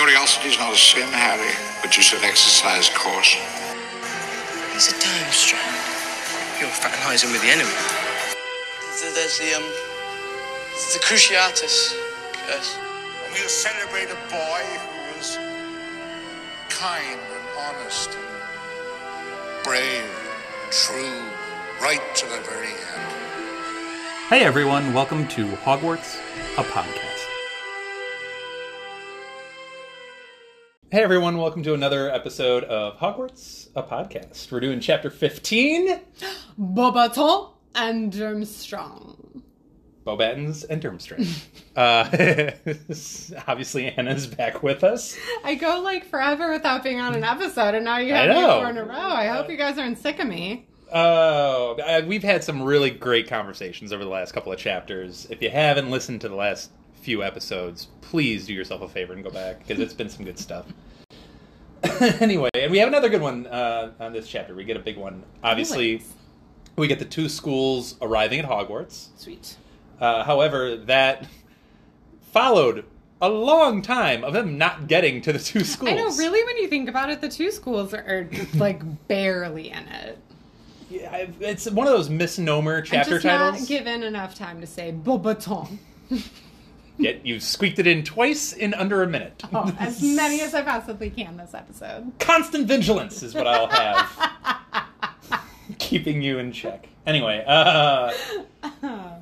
Curiosity's not a sin, Harry, but you should exercise caution. He's a time strap. You're fraternizing with the enemy. There's the, um, the Cruciatus curse. And we'll celebrate a boy who was kind and honest and brave and true, right to the very end. Hey everyone, welcome to Hogwarts, a podcast. Hey everyone, welcome to another episode of Hogwarts, a podcast. We're doing chapter 15, Beauxbatons and Durmstrang. Beauxbatons and Durmstrang. uh, obviously Anna's back with us. I go like forever without being on an episode, and now you have me know. four in a row. I hope you guys aren't sick of me. Uh, uh, we've had some really great conversations over the last couple of chapters. If you haven't listened to the last few episodes, please do yourself a favor and go back because it's been some good stuff. anyway, and we have another good one uh, on this chapter. We get a big one. Obviously, we get the two schools arriving at Hogwarts. Sweet. Uh, however, that followed a long time of them not getting to the two schools. I know, really, when you think about it, the two schools are, are like barely in it. Yeah, it's one of those misnomer chapter I'm just titles. not given enough time to say Beauxbatons. Yet you squeaked it in twice in under a minute. Oh, as many as I possibly can this episode. Constant vigilance is what I'll have. Keeping you in check. Anyway, uh,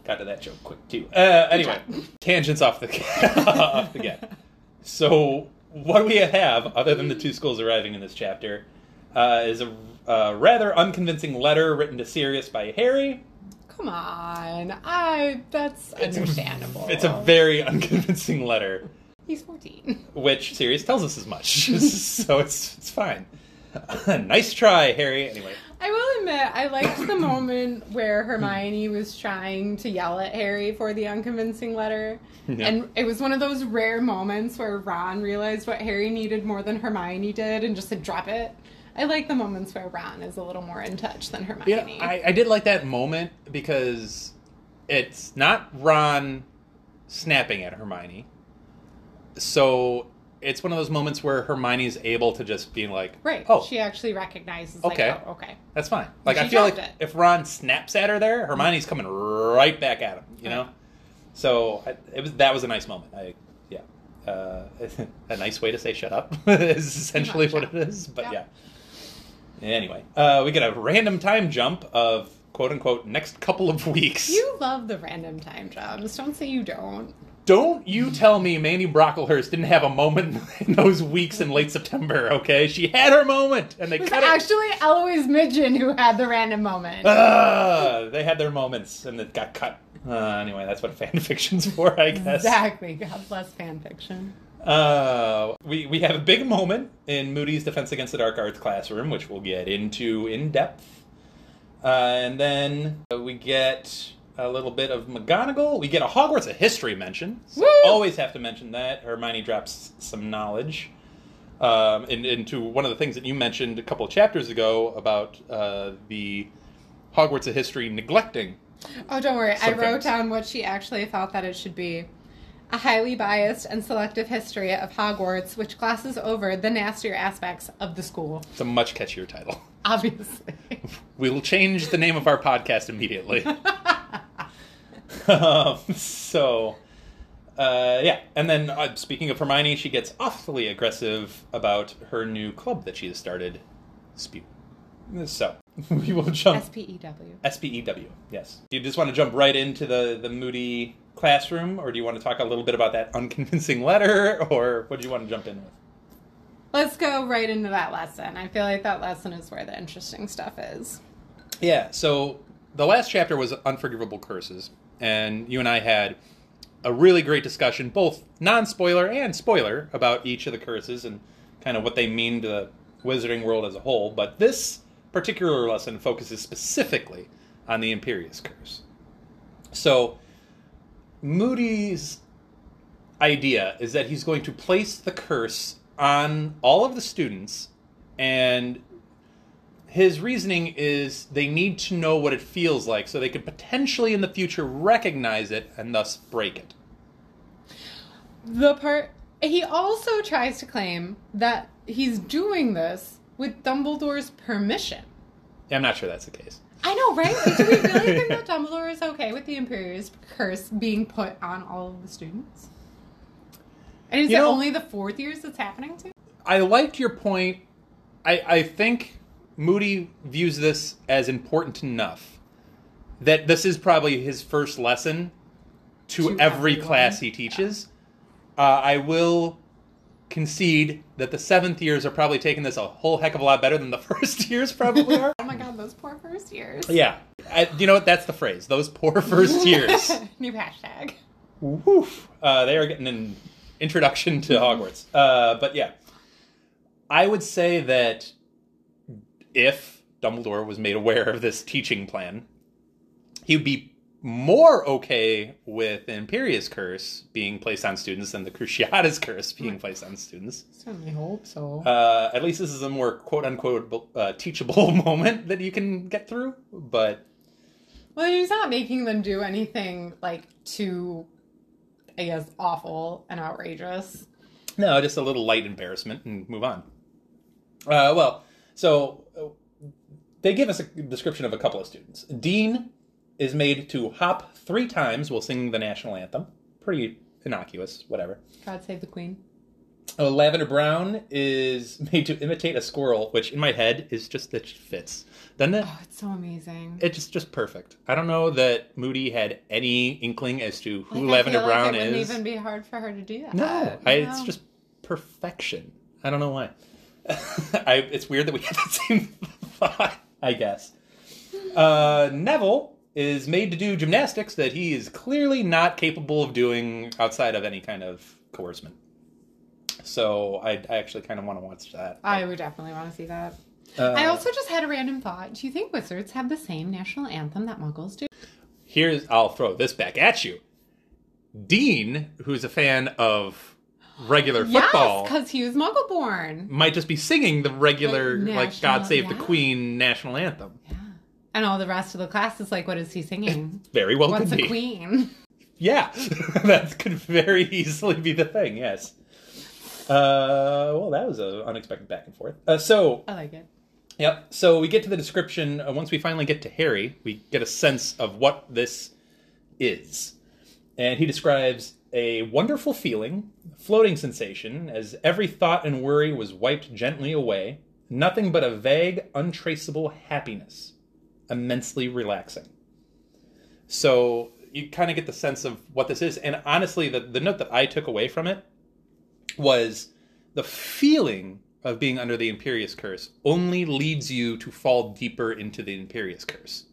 got to that joke quick too. Uh, anyway, tangents off the off the get. So what we have, other than the two schools arriving in this chapter, uh, is a, a rather unconvincing letter written to Sirius by Harry. Come on, I that's understandable. It's a very unconvincing letter. he's fourteen. which Sirius tells us as much. so it's it's fine. nice try, Harry. Anyway, I will admit, I liked the moment where Hermione was trying to yell at Harry for the unconvincing letter. Yeah. And it was one of those rare moments where Ron realized what Harry needed more than Hermione did and just said, drop it. I like the moments where Ron is a little more in touch than yeah, Hermione. I, I did like that moment because it's not Ron snapping at Hermione. So it's one of those moments where Hermione's able to just be like, right. oh, She actually recognizes, Okay. like, oh, okay. that's fine. Like She I feel like it. if Ron snaps at her there, Hermione's coming right back at him. You know. So I, it was that was a nice moment. I yeah, uh, a nice way to say shut up is essentially what it is. But Yeah. yeah. Anyway, uh, we get a random time jump of quote unquote next couple of weeks. You love the random time jumps. Don't say you don't. Don't you tell me Mandy Brocklehurst didn't have a moment in those weeks in late September? Okay, she had her moment, and they It was cut it. actually Eloise Midgen who had the random moment. Ah, they had their moments and it got cut. Uh, anyway, that's what fan fiction's for, I guess. exactly. God bless fan fiction. Uh, we we have a big moment in Moody's Defense Against the Dark Arts classroom, which we'll get into in depth. Uh, and then we get a little bit of McGonagall. We get a Hogwarts a history mention. So Woo! always have to mention that. Hermione drops some knowledge um, in, into one of the things that you mentioned a couple of chapters ago about uh, the Hogwarts a history neglecting Oh, don't worry. I wrote things. down what she actually thought that it should be. A highly biased and selective history of Hogwarts, which glosses over the nastier aspects of the school. It's a much catchier title. Obviously. We'll change the name of our podcast immediately. um, so, uh, yeah. And then, uh, speaking of Hermione, she gets awfully aggressive about her new club that she has started, Spew. So, we will jump. S P E W. SPEW, yes. Do you just want to jump right into the, the Moody classroom, or do you want to talk a little bit about that unconvincing letter, or what do you want to jump in with? Let's go right into that lesson. I feel like that lesson is where the interesting stuff is. Yeah, so the last chapter was Unforgivable Curses, and you and I had a really great discussion, both non spoiler and spoiler, about each of the curses and kind of what they mean to the wizarding world as a whole. But this particular lesson focuses specifically on the Imperius Curse. So, Moody's idea is that he's going to place the curse on all of the students and his reasoning is they need to know what it feels like so they could potentially in the future recognize it and thus break it. The part He also tries to claim that he's doing this with Dumbledore's permission. I'm not sure that's the case. I know, right? Do we really think that Dumbledore is okay with the Imperius curse being put on all of the students? And is You it know- only the fourth years that's happening to? I liked your point. I, I think Moody views this as important enough that this is probably his first lesson to, To every everyone. class he teaches. Uh, I will concede that the seventh years are probably taking this a whole heck of a lot better than the first years probably are. Oh my god, those poor first years. yeah. I, you know what? That's the phrase. Those poor first years. New hashtag. Woof. Uh, they are getting an introduction to Hogwarts. Uh, but yeah, I would say that if Dumbledore was made aware of this teaching plan, he would be more okay with Imperius Curse being placed on students than the Cruciatus Curse being placed on students. Certainly hope so. Uh, at least this is a more quote unquote uh, teachable moment that you can get through. But well, he's not making them do anything like too, I guess, awful and outrageous. No, just a little light embarrassment and move on. Uh, well, so uh, they give us a description of a couple of students. Dean is made to hop three times while singing the national anthem. Pretty innocuous, whatever. God save the queen. Uh, Lavender Brown is made to imitate a squirrel, which in my head is just it just fits, doesn't it? Oh, it's so amazing. It's just just perfect. I don't know that Moody had any inkling as to who Like, Lavender feel like Brown it wouldn't even be hard for her to do that. No, I, it's just perfection. I don't know why. I, it's weird that we have the same thought. I guess. Uh, Neville is made to do gymnastics that he is clearly not capable of doing outside of any kind of coercement. So I, I actually kind of want to watch that. I would definitely want to see that. Uh, I also just had a random thought. Do you think wizards have the same national anthem that muggles do? here's I'll throw this back at you. Dean, who's a fan of regular football, Yes, because he was muggle born. might just be singing the regular Like like God national- Save the. Queen national anthem. And all the rest of the class is like, what is he singing? Very well What's could a be. queen? Yeah, that could very easily be the thing. Yes. Uh, well, that was an unexpected back and forth. Uh, so, I like it. yep. So we get to the description. Uh, once we finally get to Harry, we get a sense of what this is, and he describes a wonderful feeling, floating sensation, as every thought and worry was wiped gently away. Nothing but a vague, untraceable happiness, immensely relaxing. So you kind of get the sense of what this is. And honestly, the, the note that I took away from it was the feeling of being under the Imperius Curse only leads you to fall deeper into the Imperius Curse.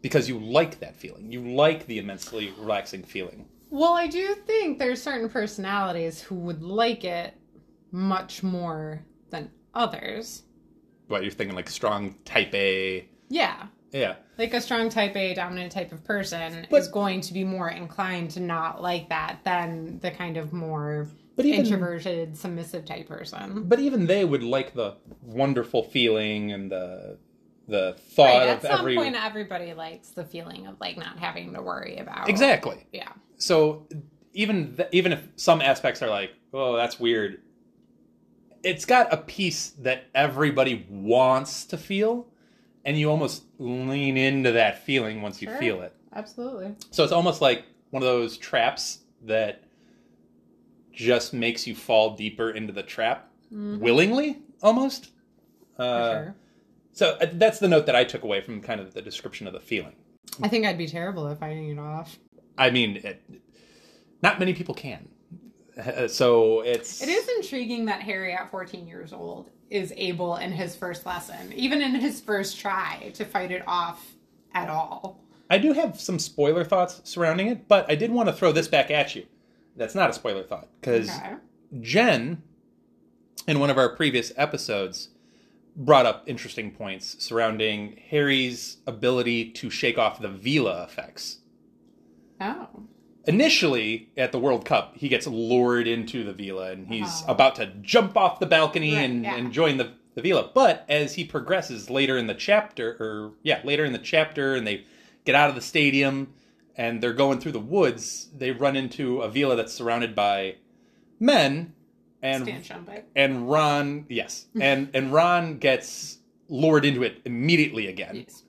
Because you like that feeling. You like the immensely relaxing feeling. Well, I do think there's certain personalities who would like it much more than others. What you're thinking, like strong type A. Yeah. Yeah. Like a strong type A dominant type of person But- is going to be more inclined to not like that than the kind of more But even- introverted, submissive type person. But even they would like the wonderful feeling and the the thought Right, of at some every point, everybody likes the feeling of like not having to worry about exactly. Yeah, so even th- even if some aspects are like, oh, that's weird, it's got a piece that everybody wants to feel, and you almost lean into that feeling once you Sure. feel it. absolutely. So it's almost like one of those traps that just makes you fall deeper into the trap willingly, almost. For Uh, sure. So uh, that's the note that I took away from kind of the description of the feeling. I think I'd be terrible at fighting it off. I mean, it, not many people can. Uh, So it's It is intriguing that Harry, at 14 years old, is able in his first lesson, even in his first try, to fight it off at all. I do have some spoiler thoughts surrounding it, but I did want to throw this back at you. That's not a spoiler thought because Okay. Jen, in one of our previous episodes, brought up interesting points surrounding Harry's ability to shake off the Veela effects. Oh. Initially, at the World Cup, he gets lured into the Veela and he's Oh. about to jump off the balcony Right, and, yeah. and join the, the Veela. But as he progresses later in the chapter, or yeah, later in the chapter, and they get out of the stadium and they're going through the woods, they run into a Veela that's surrounded by men, and Stan Shunpike. and Ron, yes, and and Ron gets lured into it immediately again, Yes.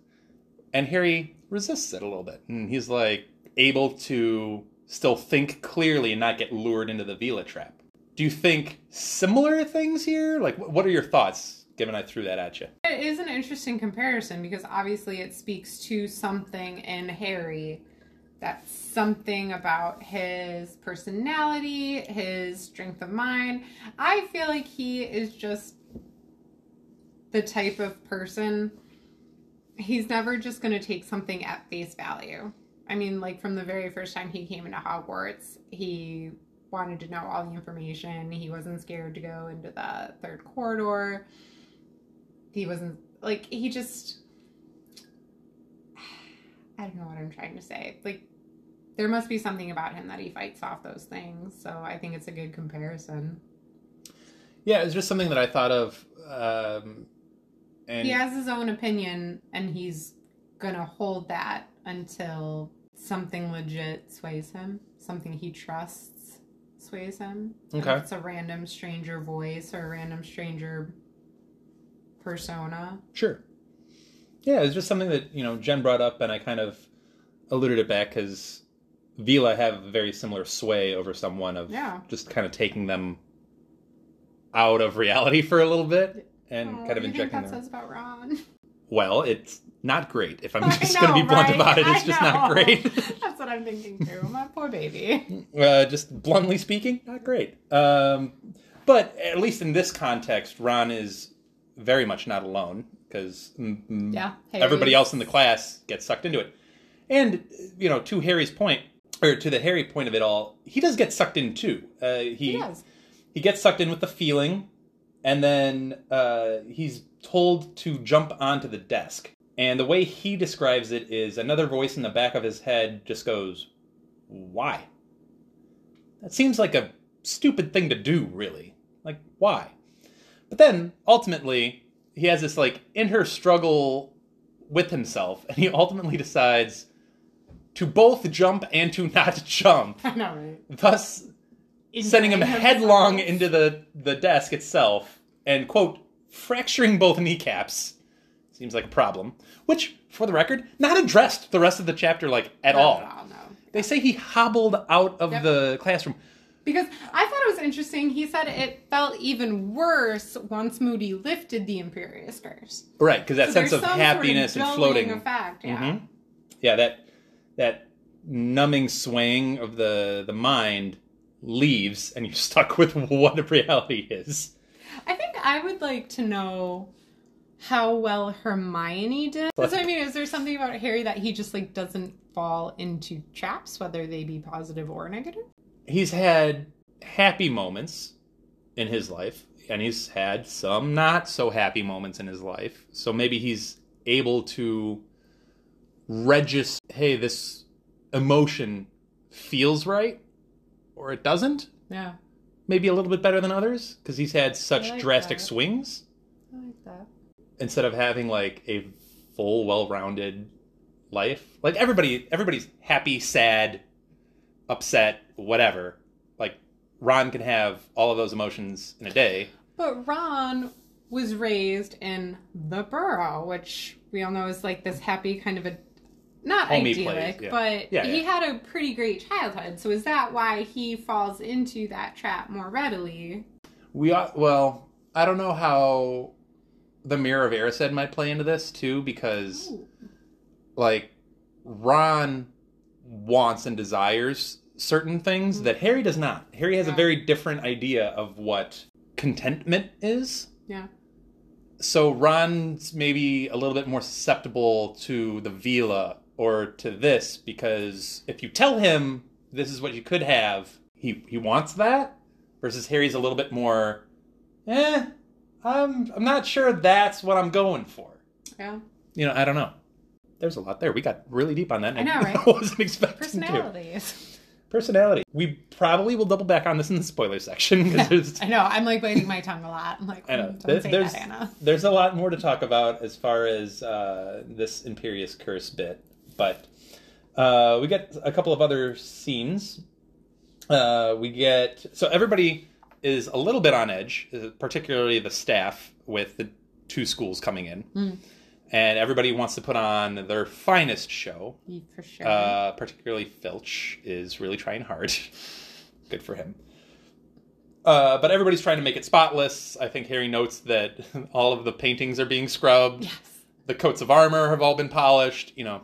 and Harry resists it a little bit, and he's like able to still think clearly and not get lured into the Veela trap. Do you think similar things here? Like, what are your thoughts? Given I threw that at you. It is an interesting comparison because obviously it speaks to something in Harry that's something about his personality, his strength of mind. I feel like he is just the type of person he's never just going to take something at face value. I mean, like from the very first time he came into Hogwarts, he wanted to know all the information. He wasn't scared to go into the third corridor. He wasn't like he just I don't know what I'm trying to say. Like there must be something about him that he fights off those things. So I think it's a good comparison. Yeah, it's just something that I thought of. Um, and he has his own opinion and he's gonna hold that until something legit sways him something he trusts sways him Okay. if it's a random stranger voice or a random stranger persona Sure. Yeah, it's just something that you know Jen brought up, and I kind of alluded it back because Veela have a very similar sway over someone of Yeah. just kind of taking them out of reality for a little bit and Oh, kind of think injecting that them. says about ron Well, it's not great. If I'm I just going to be blunt right? about it, it's I just not great. that's what i'm thinking too my poor baby uh, just bluntly speaking, not great. Um, but at least in this context, Ron is very much not alone because yeah everybody else in the class gets sucked into it. And you know, to Harry's point, or to the Harry point of it all, he does get sucked in too. Uh, he he does he gets sucked in with the feeling, and then uh, he's told to jump onto the desk. And the way he describes it is another voice in the back of his head just goes, "Why?" That seems like a stupid thing to do, really. Like, why? But then ultimately, he has this like inner struggle with himself, and he ultimately decides to both jump and to not jump, i know right thus sending him headlong into the, the desk itself and quote fracturing both kneecaps seems like a problem which for the record not addressed the rest of the chapter like at Not all at all no they say he hobbled out of Yep. the classroom Because I thought it was interesting. He said it felt even worse once Moody lifted the Imperius Curse. right because that So sense of happiness sort of and floating effect. Yeah. Mhm. yeah that that numbing swaying of the the mind leaves and you're stuck with what reality is I think I would like to know how well Hermione did. That's what I mean. Is there something about Harry that he just like doesn't fall into traps, whether they be positive or negative? he's had happy moments in his life and he's had some not so happy moments in his life so maybe he's able to register hey this emotion feels right or it doesn't Yeah, maybe a little bit better than others because he's had such like drastic that. swings I like that. Instead of having like a full well-rounded life like everybody everybody's happy sad upset whatever like ron can have all of those emotions in a day But Ron was raised in the Burrow, which we all know is like this happy kind of a not Homey idyllic, place, yeah. but Yeah, he had a pretty great childhood. So is that why he falls into that trap more readily? we are well i don't know how the mirror of Erised might play into this too because Ooh. like ron wants and desires certain things that harry does not harry has a very different idea of what contentment is Yeah. so Ron's maybe a little bit more susceptible to the Veela or to this because if you tell him this is what you could have, he he wants that. Versus Harry's a little bit more, eh, I'm I'm not sure that's what I'm going for. Yeah. You know, I don't know. There's a lot there. We got really deep on that. and I know, right? I wasn't expecting to. Personalities. Personality. We probably will double back on this in the spoiler section because there's I know. I'm like biting my tongue a lot. I'm like, I know. "Mm, don't There's, that, Anna. there's a lot more to talk about as far as uh, this Imperius Curse bit, but uh, we get a couple of other scenes. uh, we get so everybody is a little bit on edge, uh, particularly the staff with the two schools coming in, and everybody wants to put on their finest show. For sure. Uh, particularly Filch is really trying hard. Good for him. Uh, but everybody's trying to make it spotless. I think Harry notes that all of the paintings are being scrubbed. yes. The coats of armor have all been polished. You know,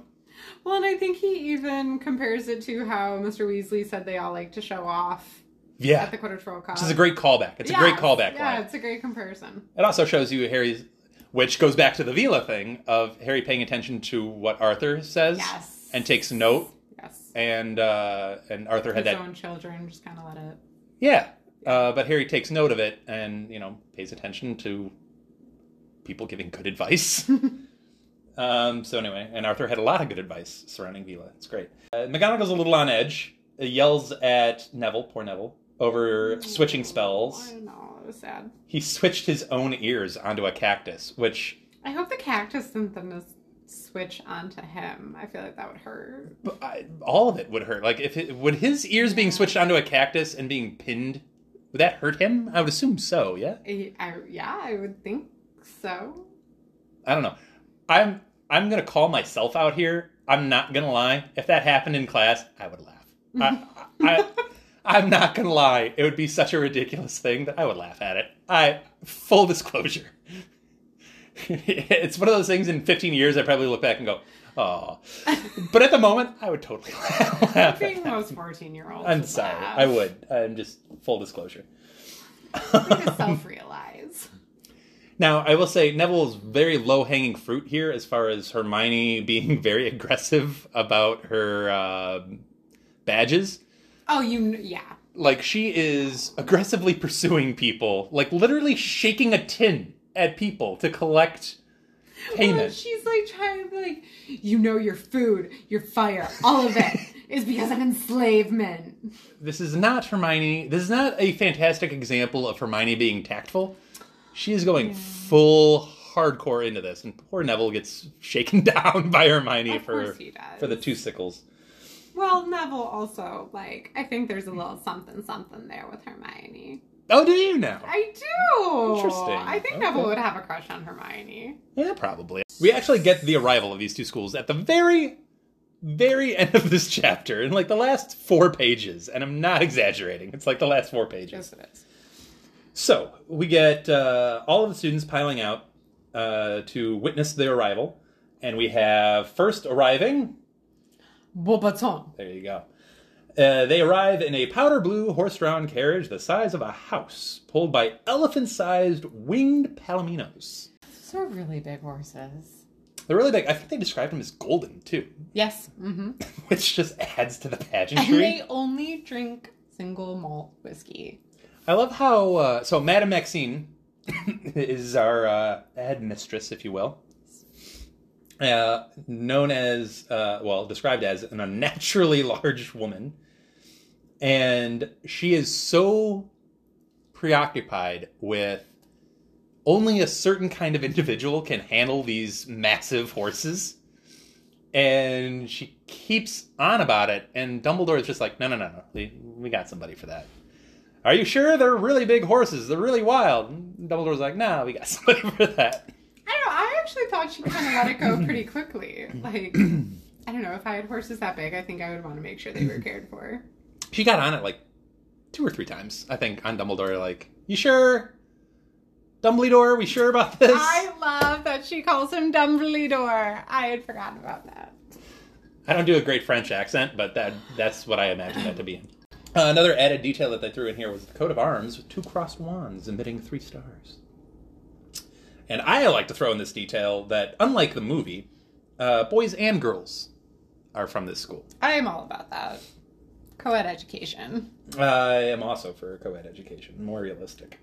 Well, and I think he even compares it to how Mr. Weasley said they all like to show off yeah, at the Quidditch World Cup. this is a great callback. It's a great callback Yeah, line. it's a great comparison. It also shows you Harry's, which goes back to the Veela thing of Harry paying attention to what Arthur says Yes. and takes note. Yes. And uh, and Arthur had His that own children just kind of let it. Yeah, uh, but Harry takes note of it and you know pays attention to people giving good advice. um, so anyway, and Arthur had a lot of good advice surrounding Veela. It's great. Uh, McGonagall's a little on edge. Uh, yells at Neville, poor Neville, over mm. switching spells. I know, it was sad. He switched his own ears onto a cactus, which I hope the cactus didn't then switch onto him. I feel like that would hurt. but I, all of it would hurt. Like if it, would his ears being switched onto a cactus and being pinned, would that hurt him? I would assume so. Yeah. I, I- yeah, I would think so. I don't know. I'm I'm gonna call myself out here. I'm not gonna lie. If that happened in class, I would laugh. I, I, I'm not gonna lie. It would be such a ridiculous thing that I would laugh at it. I full disclosure. it's one of those things. In 15 years, I probably look back and go, "Oh," but at the moment, I would totally laugh. Think that. most 14 year olds. I'm sorry. laugh. I would. I'm just full disclosure. self realize. Now, I will say Neville's very low hanging fruit here as far as Hermione being very aggressive about her um badges. Oh, you, yeah. Like, she is aggressively pursuing people, like, literally shaking a tin at people to collect Well, payment. she's like trying to like, you know, your food, your fire, all of it is because of enslavement. This is not Hermione. This is not a fantastic example of Hermione being tactful. She is going full hardcore into this, and poor Neville gets shaken down by Hermione Of for, for the two sickles. Well, Neville also, like, I think there's a little something something there with Hermione. Oh, do you know? I do. Interesting. I think Okay. Neville would have a crush on Hermione. Yeah, probably. We actually get the arrival of these two schools at the very, very end of this chapter, in like the last four pages, and I'm not exaggerating. It's like the last four pages. Yes, it is. So we get uh, all of the students piling out uh, to witness the arrival, and we have first arriving. Beauxbatons. There you go. Uh, they arrive in a powder blue horse-drawn carriage the size of a house, pulled by elephant-sized winged palominos. Those are really big horses. They're really big. I think they described them as golden too. Yes. Mm-hmm. which just adds to the And pageantry. they only drink single malt whiskey. I love how uh, so Madame Maxime is our uh, headmistress, if you will, uh, known as uh, well described as an unnaturally large woman, and she is so preoccupied with only a certain kind of individual can handle these massive horses. And she keeps on about it, and Dumbledore is just like, no, no, no, no, we, we got somebody for that. Are you sure they're really big horses? They're really wild. And Dumbledore's like, no, we got somebody for that. I don't know. I actually thought she kind of let it go pretty quickly. Like, I don't know. If I had horses that big, I think I would want to make sure they were cared for. She got on it like two or three times, I think, on Dumbledore. Like, you sure? Dumbledore, are we sure about this? I love that she calls him Dumbledore. I had forgotten about that. I don't do a great French accent, but that that's what I imagine that to be. Uh, another added detail that they threw in here was the coat of arms with two crossed wands emitting three stars. And I like to throw in this detail that, unlike the movie, uh, boys and girls are from this school. I am all about that. Co-ed education. I am also for co-ed education, more realistic.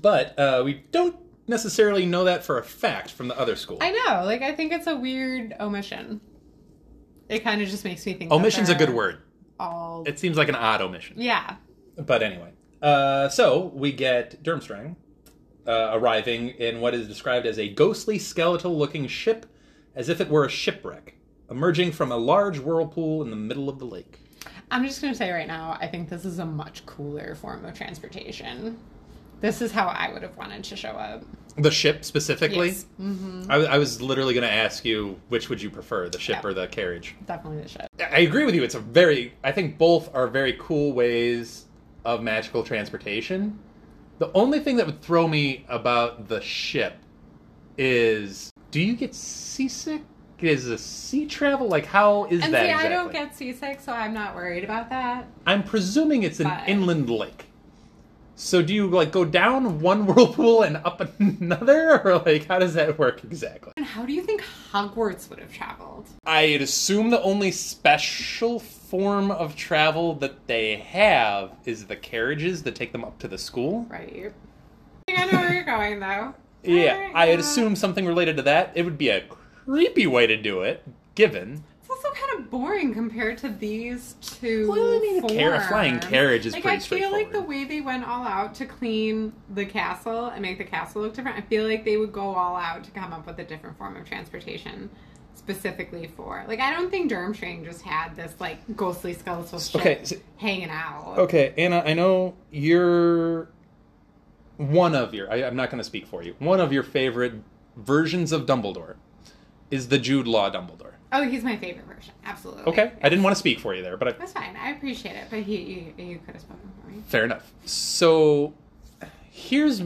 But uh, we don't necessarily know that for a fact from the other school. I know. Like, I think it's a weird omission. It kind of just makes me think. Omission's a good word. All. It seems like an odd omission. yeah. But anyway, uh, so we get Durmstrang uh, arriving in what is described as a ghostly, skeletal-looking ship, as if it were a shipwreck, emerging from a large whirlpool in the middle of the lake. I'm just going to say right now, I think this is a much cooler form of transportation. This is how I would have wanted to show up. The ship specifically. Yes. Mm-hmm. I, I was literally going to ask you which would you prefer, the ship Yeah. or the carriage. Definitely the ship. I agree with you. It's a very, I think both are very cool ways of magical transportation. The only thing that would throw me about the ship is do you get seasick? Is a sea travel like how is And that? see, exactly? I don't get seasick, so I'm not worried about that. I'm presuming it's an But- inland lake. So do you like go down one whirlpool and up another, or like how does that work exactly? And how do you think Hogwarts would have traveled? I'd assume the only special form of travel that they have is the carriages that take them up to the school. Right. I think I know where you're going, though. Yeah, I'd uh, assume something related to that. It would be a creepy way to do it, given. It's also kind of boring compared to these two. Well, I mean, a car- a flying forms. carriage is like, pretty I feel like the way they went all out to clean the castle and make the castle look different, I feel like they would go all out to come up with a different form of transportation specifically for. Like, I don't think Durmstrang just had this, like, ghostly skeletal ship Okay, so- hanging out. Okay, Anna, I know you're one of your. I, I'm not going to speak for you. One of your favorite versions of Dumbledore is the Jude Law Dumbledore. Oh, he's my favorite version. Absolutely. Okay, I didn't want to speak for you there, but I, That's fine. I appreciate it, but he, you, you could have spoken for me. Fair enough. So here's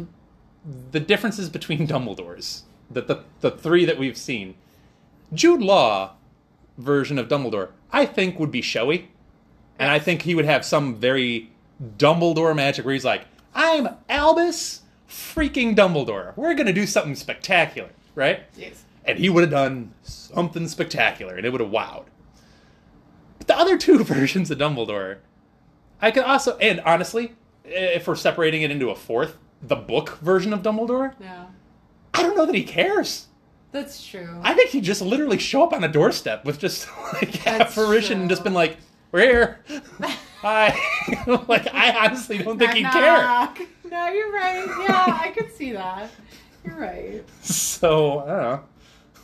the differences between Dumbledores. The, the the three that we've seen. Jude Law version of Dumbledore, I think would be showy. And I think he would have some very Dumbledore magic where he's like, I'm Albus freaking Dumbledore. We're gonna do something spectacular, right? Yes. And he would have done something spectacular and it would have wowed. But the other two versions of Dumbledore, I could also, and honestly, if we're separating it into a fourth, the book version of Dumbledore, Yeah. I don't know that he cares. That's true. I think he'd just literally show up on a doorstep with just like That's apparition and just been like, "We're here, hi." like I honestly don't think he'd care. No, you're right. Yeah, I could see that. You're right. So I don't know.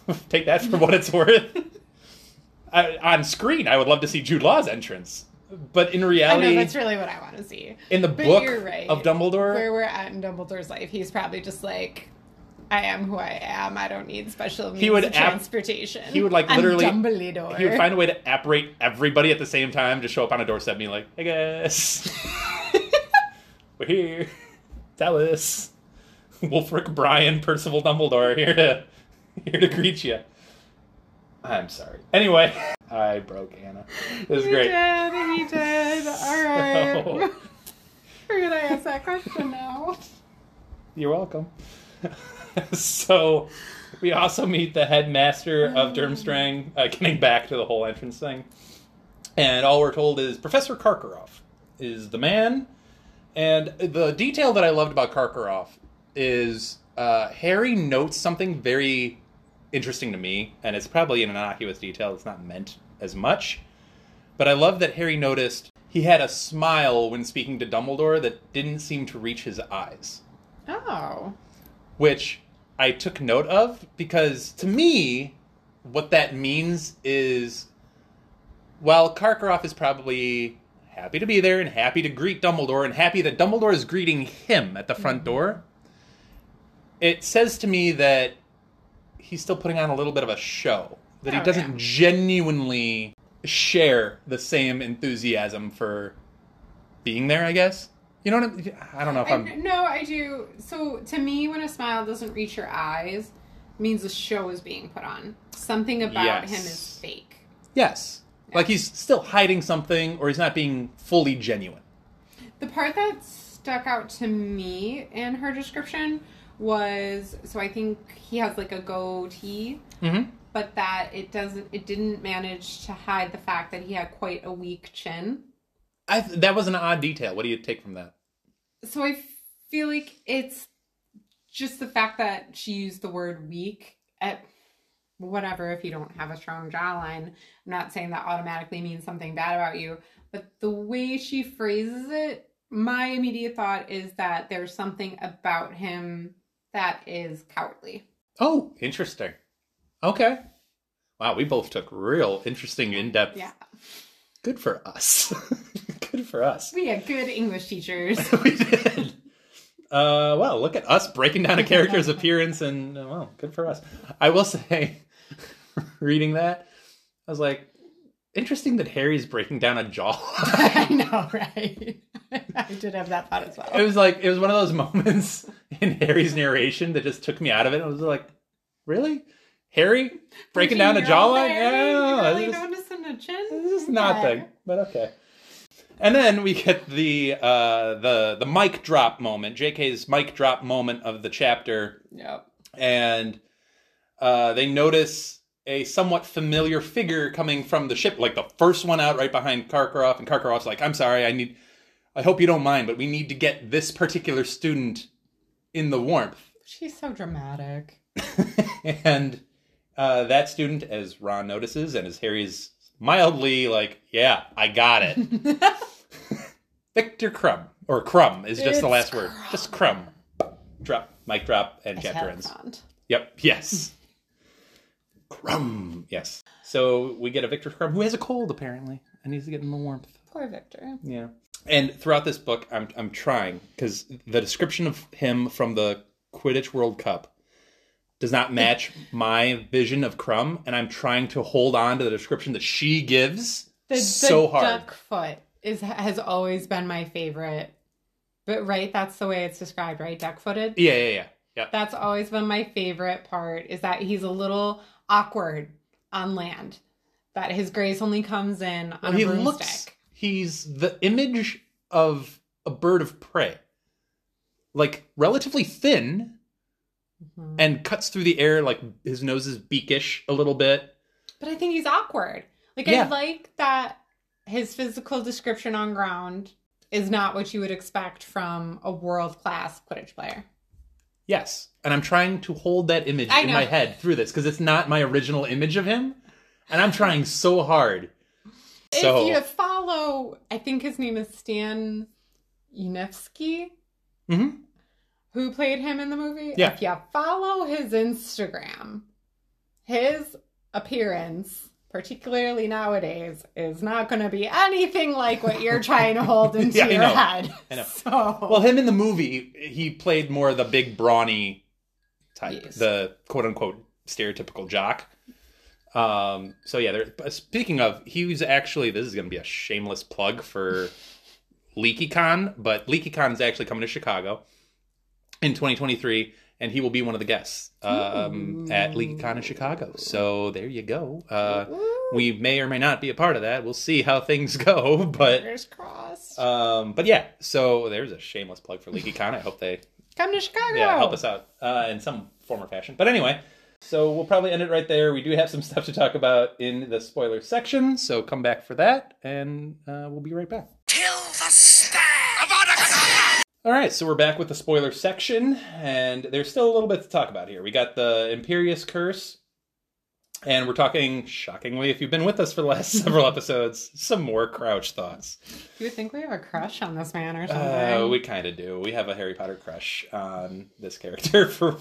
Take that for what it's worth. I, on screen, I would love to see Jude Law's entrance, but in I reality, know that's really what I want to see. in the But book you're right. of Dumbledore, Where we're at in Dumbledore's life, he's probably just like, I am who I am. I don't need special means He would ap- transportation. he would, like, literally- Dumbledore. he would find a way to apparate everybody at the same time, just show up on a doorstep, and be like, "Hey guys, we're here. Dallas, us, Wulfric Brian, Percival Dumbledore, here to here to greet you." I'm sorry. Anyway, I broke Anna. It was He great. did. He did. All right. So- We're gonna ask that question now. You're welcome. so, we also meet the headmaster of Durmstrang, uh, getting back to the whole entrance thing. And all we're told is Professor Karkaroff is the man. And the detail that I loved about Karkaroff is uh, Harry notes something very interesting to me, and it's probably an innocuous detail. It's not meant as much. But I love that Harry noticed he had a smile when speaking to Dumbledore that didn't seem to reach his eyes Oh. which I took note of because to me, what that means is while Karkaroff is probably happy to be there and happy to greet Dumbledore and happy that Dumbledore is greeting him at the front mm-hmm. door, it says to me that he's still putting on a little bit of a show. That he Oh, doesn't yeah. genuinely share the same enthusiasm for being there, I guess. You know what I'm, I don't know if I, I'm. no, I do. So to me, when a smile doesn't reach your eyes, means the show is being put on. Something about Yes. him is fake. Yes. Like he's still hiding something or he's not being fully genuine. The part that stuck out to me in her description was so I think he has like a goatee, Mm-hmm. but that it doesn't it didn't manage to hide the fact that he had quite a weak chin. I th- that was an odd detail. What do you take from that? So I feel like it's just the fact that she used the word weak at whatever if you don't have a strong jawline. I'm not saying that automatically means something bad about you, but the way she phrases it, my immediate thought is that there's something about him that is cowardly. Oh, interesting. Okay. Wow, we both took real interesting in-depth Yeah. Good for us. Good for us. We had good English teachers. we did. Uh, well, look at us breaking down a character's appearance, and uh, well, good for us. I will say, reading that, I was like, interesting that Harry's breaking down a jaw. I know, right? I did have that thought as well. it was like it was one of those moments in Harry's narration that just took me out of it. I was like, really, Harry breaking down a jawline? Yeah, really just- noticing a chin? This is not Okay. thing, but okay. And then we get the uh, the the mic drop moment, J.K.'s mic drop moment of the chapter, Yep. and uh, they notice a somewhat familiar figure coming from the ship, like the first one out right behind Karkaroff, and Karkaroff's like, "I'm sorry, I need, I hope you don't mind, but we need to get this particular student in the warmth." She's so dramatic. and uh, that student, as Ron notices, and as Harry's mildly like, "Yeah, I got it." Viktor Krum or Krum is just the It's last word. Just Krum. Drop, mic drop, and chapter ends. Yep. Yes. Krum. Yes. So we get a Viktor Krum who has a cold apparently and needs to get in the warmth. Poor Viktor. Yeah. And throughout this book, I'm I'm trying because the description of him from the Quidditch World Cup does not match my vision of Krum, and I'm trying to hold on to the description that she gives The, so the hard. duck foot is has always been my favorite. But right, that's the way it's described, right? Duck footed. Yeah, yeah, yeah, yeah. That's always been my favorite part. Is that he's a little awkward on land. That his grace only comes in on he a broomstick. looks. He's the image of a bird of prey, like relatively thin, Mhm. and cuts through the air like his nose is beakish a little bit. But I think he's awkward. Like Yeah. I like that his physical description on ground is not what you would expect from a world class Quidditch player. Yes, and I'm trying to hold that image I in know. my head through this because it's not my original image of him, and I'm trying so hard. So If you follow, I think his name is Stan Ianevski, Mhm. who played him in the movie. Yeah. If you follow his Instagram, his appearance, particularly nowadays, is not going to be anything like what you're trying to hold into Yeah, your head. I know. So, well, him in the movie, he played more of the big brawny type, Yes. the quote unquote stereotypical jock. Um, so yeah, there, speaking of, he was actually this is going to be a shameless plug for LeakyCon, but LeakyCon is actually coming to Chicago in 2023, and he will be one of the guests um, at LeakyCon in Chicago. So there you go. Uh, we may or may not be a part of that. We'll see how things go, but fingers crossed. um, but yeah. So there's a shameless plug for LeakyCon. I hope they Come to Chicago. yeah help us out uh, in some form or fashion. But anyway. So we'll probably end it right there. We do have some stuff to talk about in the spoiler section, so come back for that, and uh, we'll be right back. All right, so we're back with the spoiler section, and there's still a little bit to talk about here. We got the Imperius Curse, and we're talking, shockingly, if you've been with us for the last several episodes, some more Crouch thoughts. Do you would think we have a crush on this man or something. Uh, we kind of do. We have a Harry Potter crush on this character for.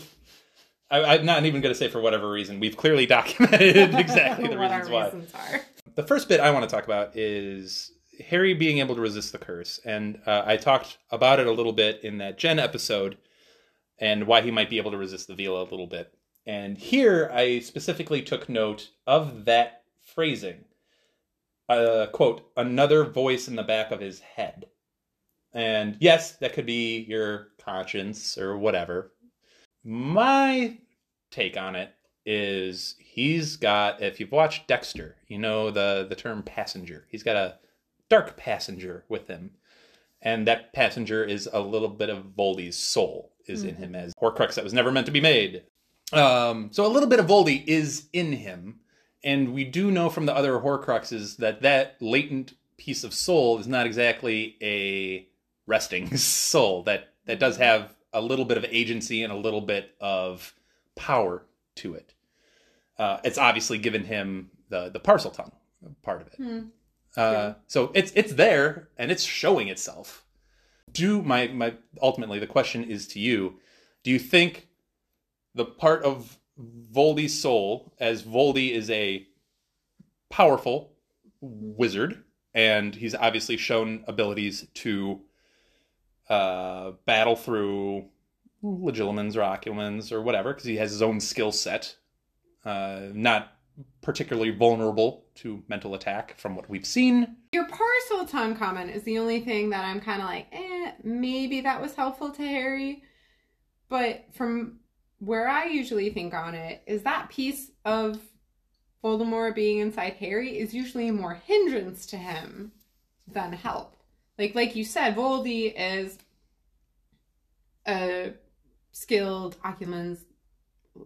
I, I'm not even going to say for whatever reason. We've clearly documented exactly the what reasons our why. reasons are. The first bit I want to talk about is Harry being able to resist the curse, and uh, I talked about it a little bit in that Jen episode, and why he might be able to resist the Veela a little bit. And here I specifically took note of that phrasing. Uh, quote, another voice in the back of his head. And yes, that could be your conscience or whatever. My take on it is he's got if you've watched Dexter, you know the the term passenger. He's got a dark passenger with him. And that passenger is a little bit of Voldy's soul is in him as Horcrux that was never meant to be made. Um, so a little bit of Voldy is in him, and we do know from the other Horcruxes that that latent piece of soul is not exactly a resting soul. That that does have a little bit of agency and a little bit of power to it. Uh, it's obviously given him the the Parseltongue part of it. Uh, so it's it's there and it's showing itself. Do my my ultimately the question is to you: Do you think the part of Voldy's soul, as Voldy is a powerful wizard, and he's obviously shown abilities to uh, battle through legilimens or Occlumens or whatever because he has his own skill set. Uh, not particularly vulnerable to mental attack from what we've seen. Your Parseltongue comment is the only thing that I'm kind of like, eh, maybe that was helpful to Harry. But from where I usually think on it, is that piece of Voldemort being inside Harry is usually more hindrance to him than help. Like like you said, Voldy is a skilled Occlumens.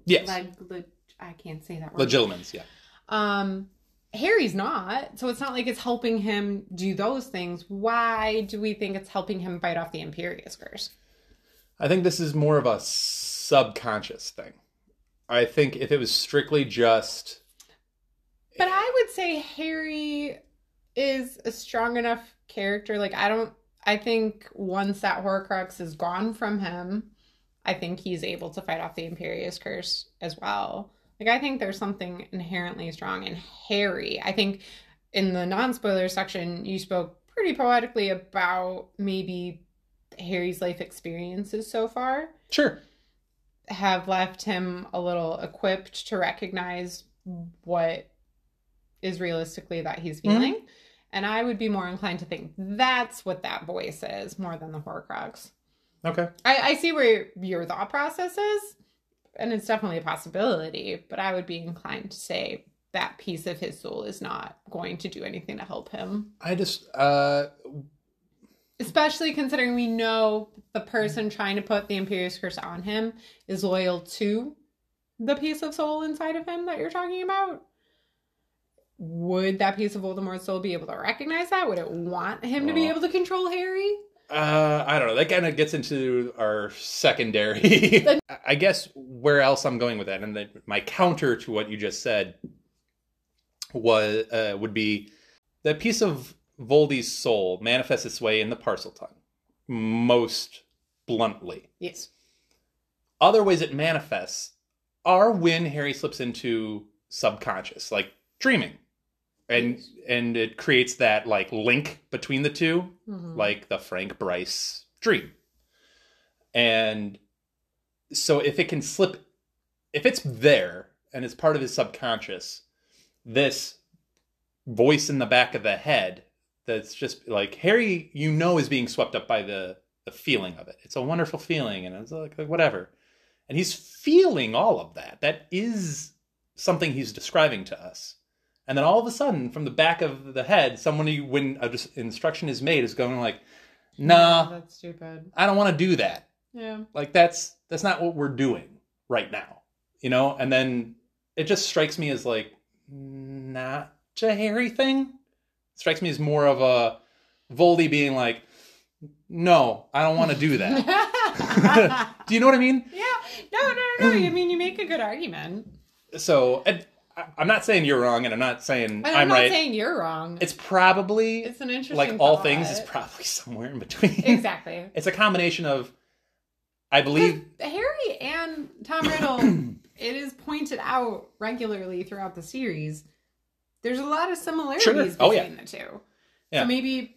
Yes. Leg, leg, I can't say that word. Legilimens, yeah. Um, Harry's not, so it's not like it's helping him do those things. Why do we think it's helping him fight off the Imperius Curse? I think this is more of a subconscious thing. I think if it was strictly just But I would say Harry is a strong enough character. Like I don't I think once that Horcrux is gone from him, I think he's able to fight off the Imperius Curse as well. Like I think there's something inherently strong in Harry. I think in the non-spoiler section you spoke pretty poetically about maybe Harry's life experiences so far sure. have left him a little equipped to recognize what is realistically that he's mm-hmm. feeling. And I would be more inclined to think that's what that voice is more than the Horcrux. Okay. I, I see where your thought process is, and it's definitely a possibility, but I would be inclined to say that piece of his soul is not going to do anything to help him. I just uh Especially considering we know the person trying to put the Imperius Curse on him is loyal to the piece of soul inside of him that you're talking about. Would that piece of Voldemort's soul be able to recognize that? Would it want him to be able to control Harry? Uh, I don't know. That kind of gets into our secondary. I guess where else I'm going with that, and that my counter to what you just said was uh, would be that piece of Voldy's soul manifests its way in the Parseltongue most bluntly. Yes. Other ways it manifests are when Harry slips into subconscious, like dreaming, and and it creates that like link between the 2 mm-hmm. like the Frank Bryce dream. And so if it can slip, if it's there and it's part of his subconscious, this voice in the back of the head that's just like Harry, you know, is being swept up by the the feeling of it. It's a wonderful feeling, and it's like whatever. And he's feeling all of that. That is something he's describing to us. And then all of a sudden, from the back of the head, someone who- when an instruction is made is going like, "Nah, That's stupid. I don't want to do that. Yeah. Like that's that's not what we're doing right now." You know. And then it just strikes me as like not a Harry thing. It strikes me as more of a Voldy being like, "No, I don't want to do that." do you know what I mean? Yeah. No, no, no, no. I mean, you make a good argument. So I'm not saying you're wrong, and I'm not saying I'm, right. I'm, not right. saying you're wrong. it's probably It's an interesting like all thought. things is probably somewhere in between. exactly. It's a combination of, I believe, Harry and Tom Riddle, it is pointed out regularly throughout the series. There's a lot of similarities Sure. between Oh, yeah. the two. Yeah. So maybe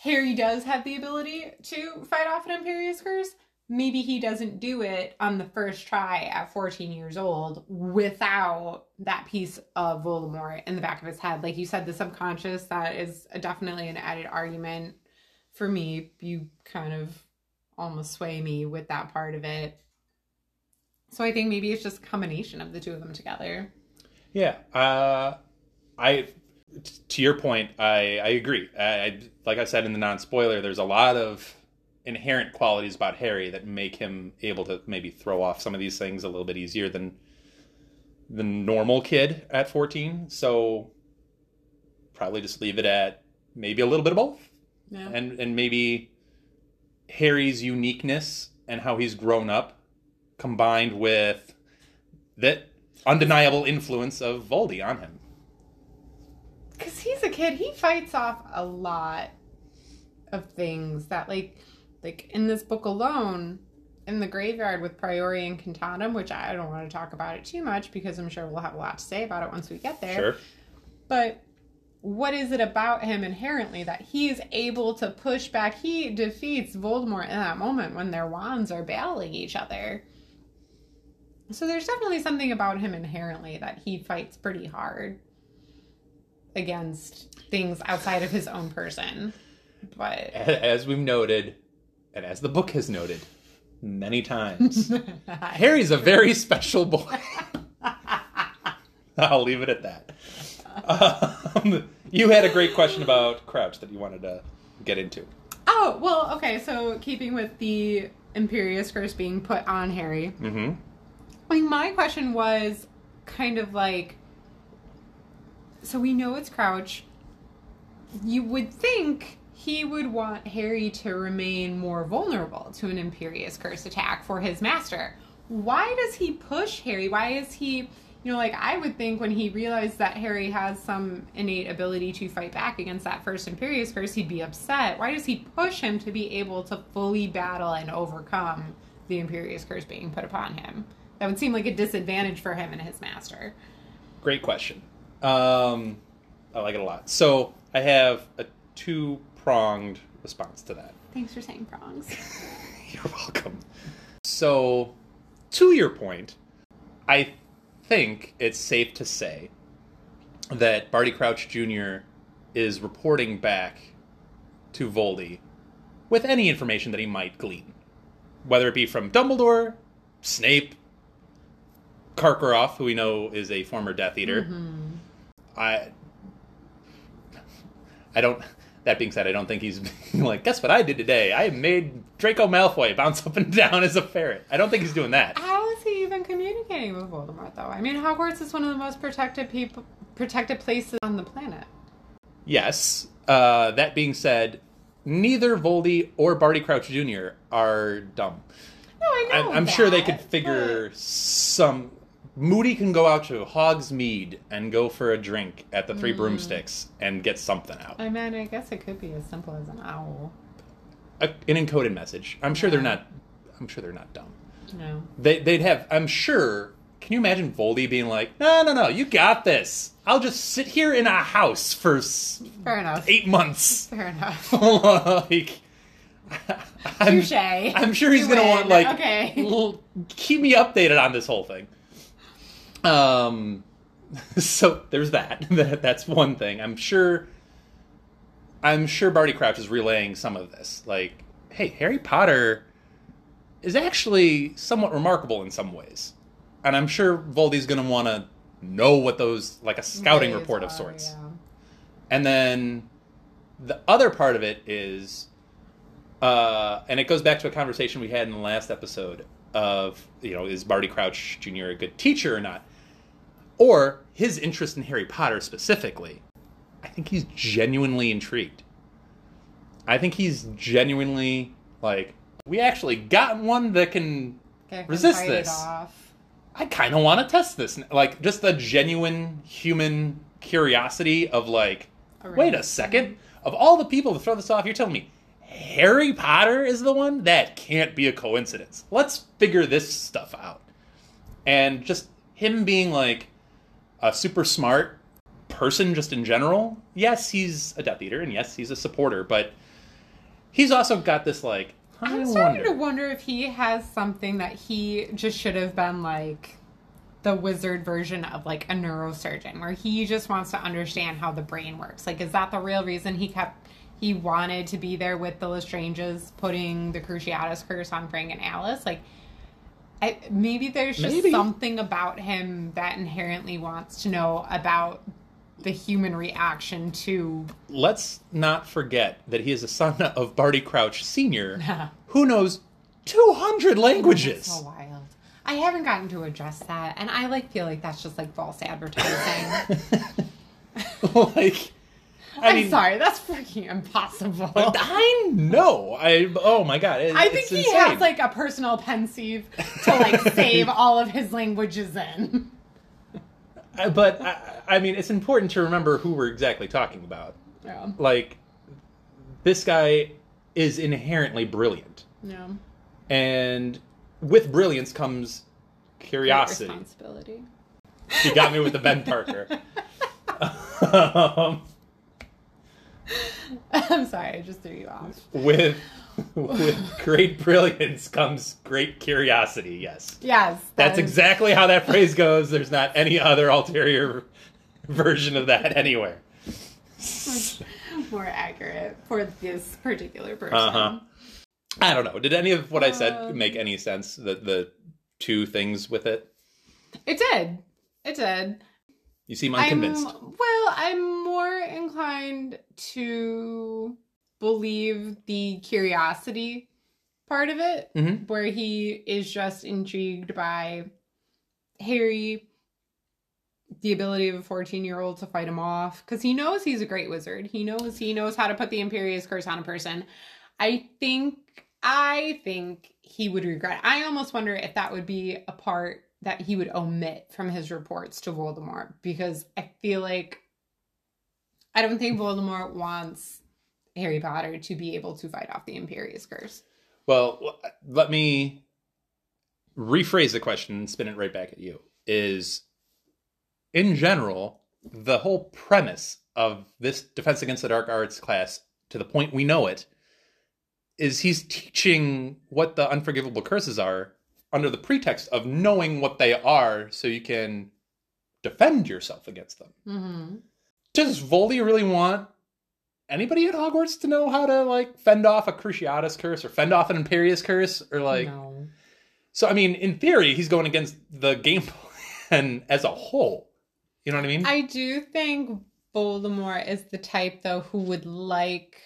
Harry does have the ability to fight off an Imperius Curse. Maybe he doesn't do it on the first try at 14 years old without that piece of Voldemort in the back of his head. Like you said, the subconscious, that is definitely an added argument for me. You kind of almost sway me with that part of it. So I think maybe it's just a combination of the two of them together. yeah. Uh, I, to your point, I I agree. I, I like I said in the non spoiler, there's a lot of inherent qualities about Harry that make him able to maybe throw off some of these things a little bit easier than the normal kid at 14. So probably just leave it at maybe a little bit of both. Yeah. and and maybe Harry's uniqueness and how he's grown up, combined with that undeniable influence of Voldy on him. Because he's a kid, he fights off a lot of things that, like, like in this book alone, in the graveyard with Priori Incantatem, which I don't want to talk about it too much because I'm sure we'll have a lot to say about it once we get there. Sure. But what is it about him inherently that he's able to push back? He defeats Voldemort in that moment when their wands are battling each other. So there's definitely something about him inherently that he fights pretty hard against things outside of his own person. But As we've noted, and as the book has noted many times, Harry's a very special boy. I'll leave it at that. Um, you had a great question about Crouch that you wanted to get into. oh well, okay. So keeping with the Imperius Curse being put on Harry, Mm-hmm. I mean, my question was kind of like so we know it's Crouch. You would think he would want Harry to remain more vulnerable to an Imperius Curse attack for his master. Why does he push Harry? Why is he, you know, like I would think when he realized that Harry has some innate ability to fight back against that first Imperius Curse, he'd be upset. Why does he push him to be able to fully battle and overcome the Imperius Curse being put upon him? That would seem like a disadvantage for him and his master. Great question. Um, I like it a lot. So I have a two pronged response to that. Thanks for saying prongs. You're welcome. So, to your point, I think it's safe to say that Barty Crouch Jr. is reporting back to Voldy with any information that he might glean, whether it be from Dumbledore, Snape, Karkaroff, who we know is a former Death Eater. Mm-hmm. I, I don't. That being said, I don't think he's like, guess what I did today? I made Draco Malfoy bounce up and down as a ferret. I don't think he's doing that. How is he even communicating with Voldemort, though? I mean, Hogwarts is one of the most protected people, protected places on the planet. Yes. Uh, that being said, neither Voldy or Barty Crouch Jr. are dumb. No, I I'm. I'm sure they could figure some. Moody can go out to Hogsmeade and go for a drink at the Mm. Three Broomsticks and get something out. I mean, I guess it could be as simple as an owl. A, an encoded message. I'm sure they're not. I'm sure they're not dumb. No. They, they'd have. I'm sure. Can you imagine Voldy being like, "No, no, no, you got this. I'll just sit here in a house for Fair enough. eight months." Fair enough. like, I'm, Touche. I'm sure he's You gonna win. want like, Okay. keep me updated on this whole thing. Um, so there's that. that. That's one thing. I'm sure. I'm sure Barty Crouch is relaying some of this. Like, hey, Harry Potter is actually somewhat remarkable in some ways, and I'm sure Voldy's gonna want to know what those like a scouting Ways report of are, sorts. yeah. And then the other part of it is, uh, and it goes back to a conversation we had in the last episode of, you know, is Barty Crouch Jr. a good teacher or not? Or his interest in Harry Potter specifically. I think he's genuinely intrigued. I think he's genuinely like, we actually got one that can Resist this. I kind of want to test this. Like, just the genuine human curiosity of, like, wait a second. Of all the people to throw this off, you're telling me Harry Potter is the one? That can't be a coincidence. Let's figure this stuff out. And just him being, like, a super smart person just in general. Yes, he's a Death Eater, and yes, he's a supporter, but he's also got this, like, I I'm starting to wonder if he has something that he just should have been like the wizard version of like a neurosurgeon, where he just wants to understand how the brain works. Like, is that the real reason he kept he wanted to be there with the Lestranges, putting the Cruciatus curse on Frank and Alice? Like, I, maybe there's just Maybe. something about him that inherently wants to know about the human reaction to let's not forget that he is a son of Barty Crouch Sr., who knows 200 languages. So wild. I haven't gotten to address that, and I like feel like that's just like false advertising. like, I I'm mean, sorry, that's freaking impossible. I know. I oh my god. it- I think he insane. has like a personal pensieve to like save all of his languages in. But I, I mean, it's important to remember who we're exactly talking about. Yeah. Like, this guy is inherently brilliant, Yeah. and with brilliance comes curiosity. Responsibility. He got me with the Ben Parker. um, I'm sorry, I just threw you off. with with great brilliance comes great curiosity. Yes, Yes, that that's is- exactly how that phrase goes. There's not any other ulterior version of that anywhere. more accurate for this particular person. Uh-huh. I don't know. Did any of what I said Um, make any sense? The the two things with it. It did. It did. You seem unconvinced. I'm, well, I'm more inclined to believe the curiosity part of it, Mhm. where he is just intrigued by Harry, the ability of a 14 year old to fight him off, because he knows he's a great wizard. He knows he knows how to put the Imperius Curse on a person. I think, I think he would regret. I almost wonder if that would be a part that he would omit from his reports to Voldemort because I feel like I don't think Voldemort wants Harry Potter to be able to fight off the Imperius Curse. Well, let me rephrase the question and spin it right back at you. Is in general, the whole premise of this Defense Against the Dark Arts class, to the point we know it, is he's teaching what the unforgivable curses are under the pretext of knowing what they are so you can defend yourself against them. Mm-hmm. Does Voldy really want anybody at Hogwarts to know how to like fend off a Cruciatus curse or fend off an Imperius curse or like no. so I mean in theory he's going against the game plan as a whole. You know what I mean? I do think Voldemort is the type though who would like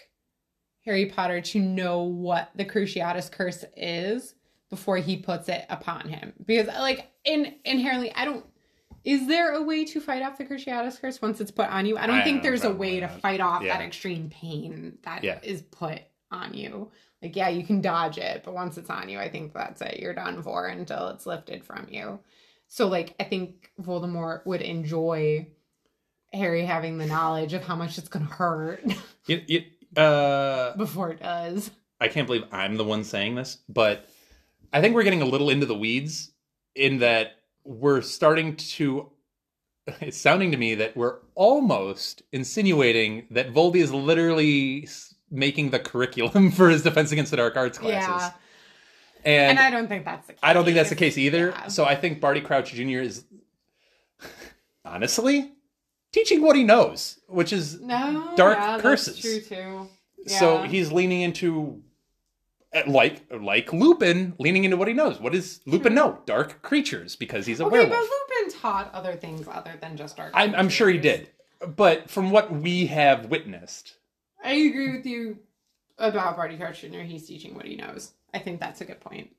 Harry Potter to know what the Cruciatus curse is before he puts it upon him. Because like in inherently I don't is there a way to fight off the Cruciatus curse once it's put on you? I don't I think there's a way to fight off Yeah. that extreme pain that is Yeah. put on you. Like yeah, you can dodge it, but once it's on you, I think that's it. You're done for until it's lifted from you. So like I think Voldemort would enjoy Harry having the knowledge of how much it's gonna hurt You- you- uh, before it does. I can't believe I'm the one saying this, but I think we're getting a little into the weeds in that we're starting to. It's sounding to me that we're almost insinuating that Voldy is literally making the curriculum for his Defense Against the Dark Arts classes. Yeah. And, And I don't think that's the case. I don't think that's the case either. Yeah. So I think Barty Crouch Jr. is honestly teaching what he knows, which is no dark yeah, curses. true too. so he's leaning into Uh, like like Lupin leaning into what he knows. What does Lupin hmm. know? Dark creatures because he's a Okay, werewolf. but Lupin taught other things other than just dark. I'm, I'm sure he did. But from what we have witnessed, I agree with you about Barty Crouch Jr. He's teaching what he knows. I think that's a good point.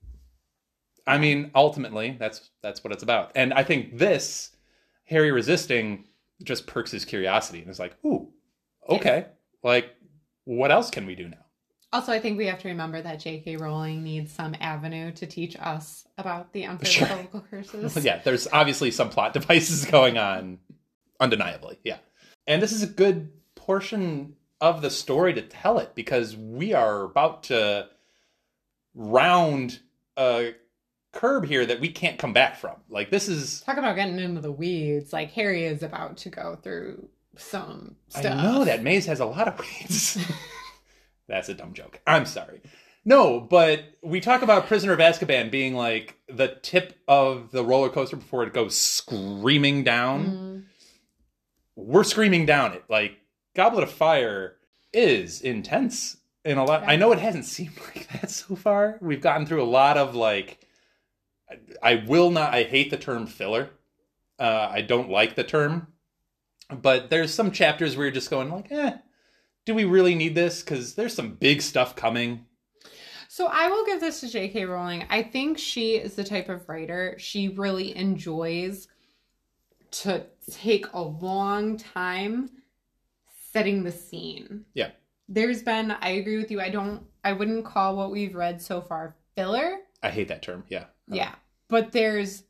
I mean, ultimately, that's that's what it's about. And I think this Harry resisting just perks his curiosity and is like, "Ooh, okay. Like, what else can we do now?" Also, I think we have to remember that J.K. Rowling needs some avenue to teach us about the Sure. unforgivable curses. yeah, there's obviously some plot devices going on, undeniably. Yeah. And this is a good portion of the story to tell it because we are about to round a curb here that we can't come back from. Like, this is. Talk about getting into the weeds. Like Harry is about to go through some stuff. I know that maze has a lot of weeds. That's a dumb joke. I'm sorry. No, but we talk about Prisoner of Azkaban being like the tip of the roller coaster before it goes screaming down. Mm. we're screaming down it. Like Goblet of Fire is intense in a lot. I know it hasn't seemed like that so far. We've gotten through a lot of like. I, I will not. I hate the term filler. Uh, I don't like the term, but there's some chapters where you're just going like, eh, do we really need this? Because there's some big stuff coming. So I will give this to J.K. Rowling. I think she is the type of writer she really enjoys to take a long time setting the scene. Yeah. There's been, I agree with you. I don't, I wouldn't call what we've read so far filler. I hate that term. Yeah. Yeah. But there's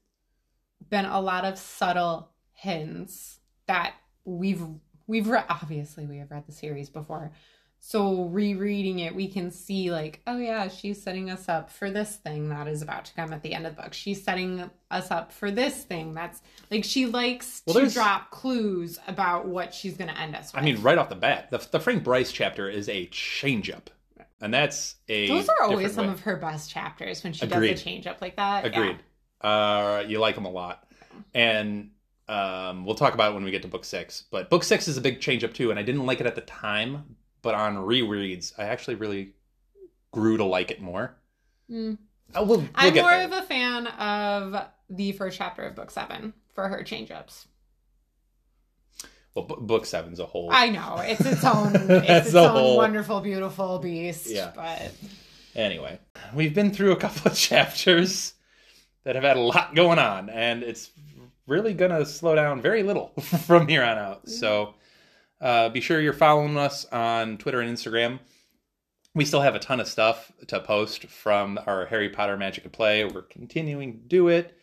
been a lot of subtle hints that we've we've read obviously we have read the series before, So rereading it, we can see like, oh yeah, she's setting us up for this thing that is about to come at the end of the book. She's setting us up for this thing that's like she likes Well, to drop clues about what she's going to end us with. I mean, right off the bat, the, the Frank Bryce chapter is a change up. And that's a. those are always some way. of her best chapters when she Agreed. does a change up like that. Yeah. Agreed. Uh, you like them a lot, and um, we'll talk about it when we get to book six. But book six is a big change up too, and I didn't like it at the time, but on rereads, I actually really grew to like it more. Mm. We'll, we'll I'm more there. of a fan of the first chapter of book seven for her change ups. well, bu- book seven's a whole. I know it's its own, it's its a own whole- wonderful, beautiful beast. Yeah. but Anyway, we've been through a couple of chapters that have had a lot going on, and it's really going to slow down very little from here on out. So uh, be sure you're following us on Twitter and Instagram. We still have a ton of stuff to post from our Harry Potter Magic and Play. We're continuing to do it.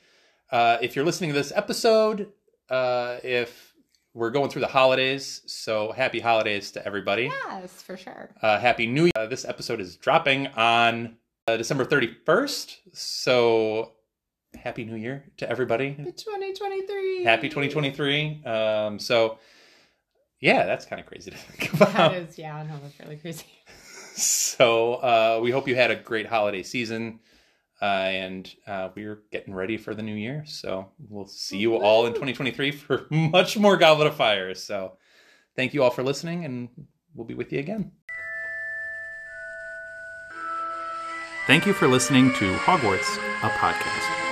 Uh, if you're listening to this episode, uh, if we're going through the holidays, so happy holidays to everybody. yes, for sure. Uh, Happy New Year. Uh, this episode is dropping on uh, December 31st. So, Happy New Year to everybody. 2023. Happy 2023. Um, so, yeah, that's kind of crazy to think about. That is, yeah, no, that's really crazy. So, uh, we hope you had a great holiday season. Uh, and uh, we're getting ready for the new year. So, we'll see you all in 2023 for much more Goblet of Fire. So, thank you all for listening, and we'll be with you again. Thank you for listening to Hogwarts, a podcast.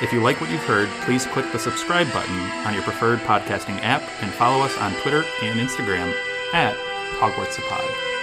If you like what you've heard, please click the subscribe button on your preferred podcasting app and follow us on Twitter and Instagram at Hogwarts Pod.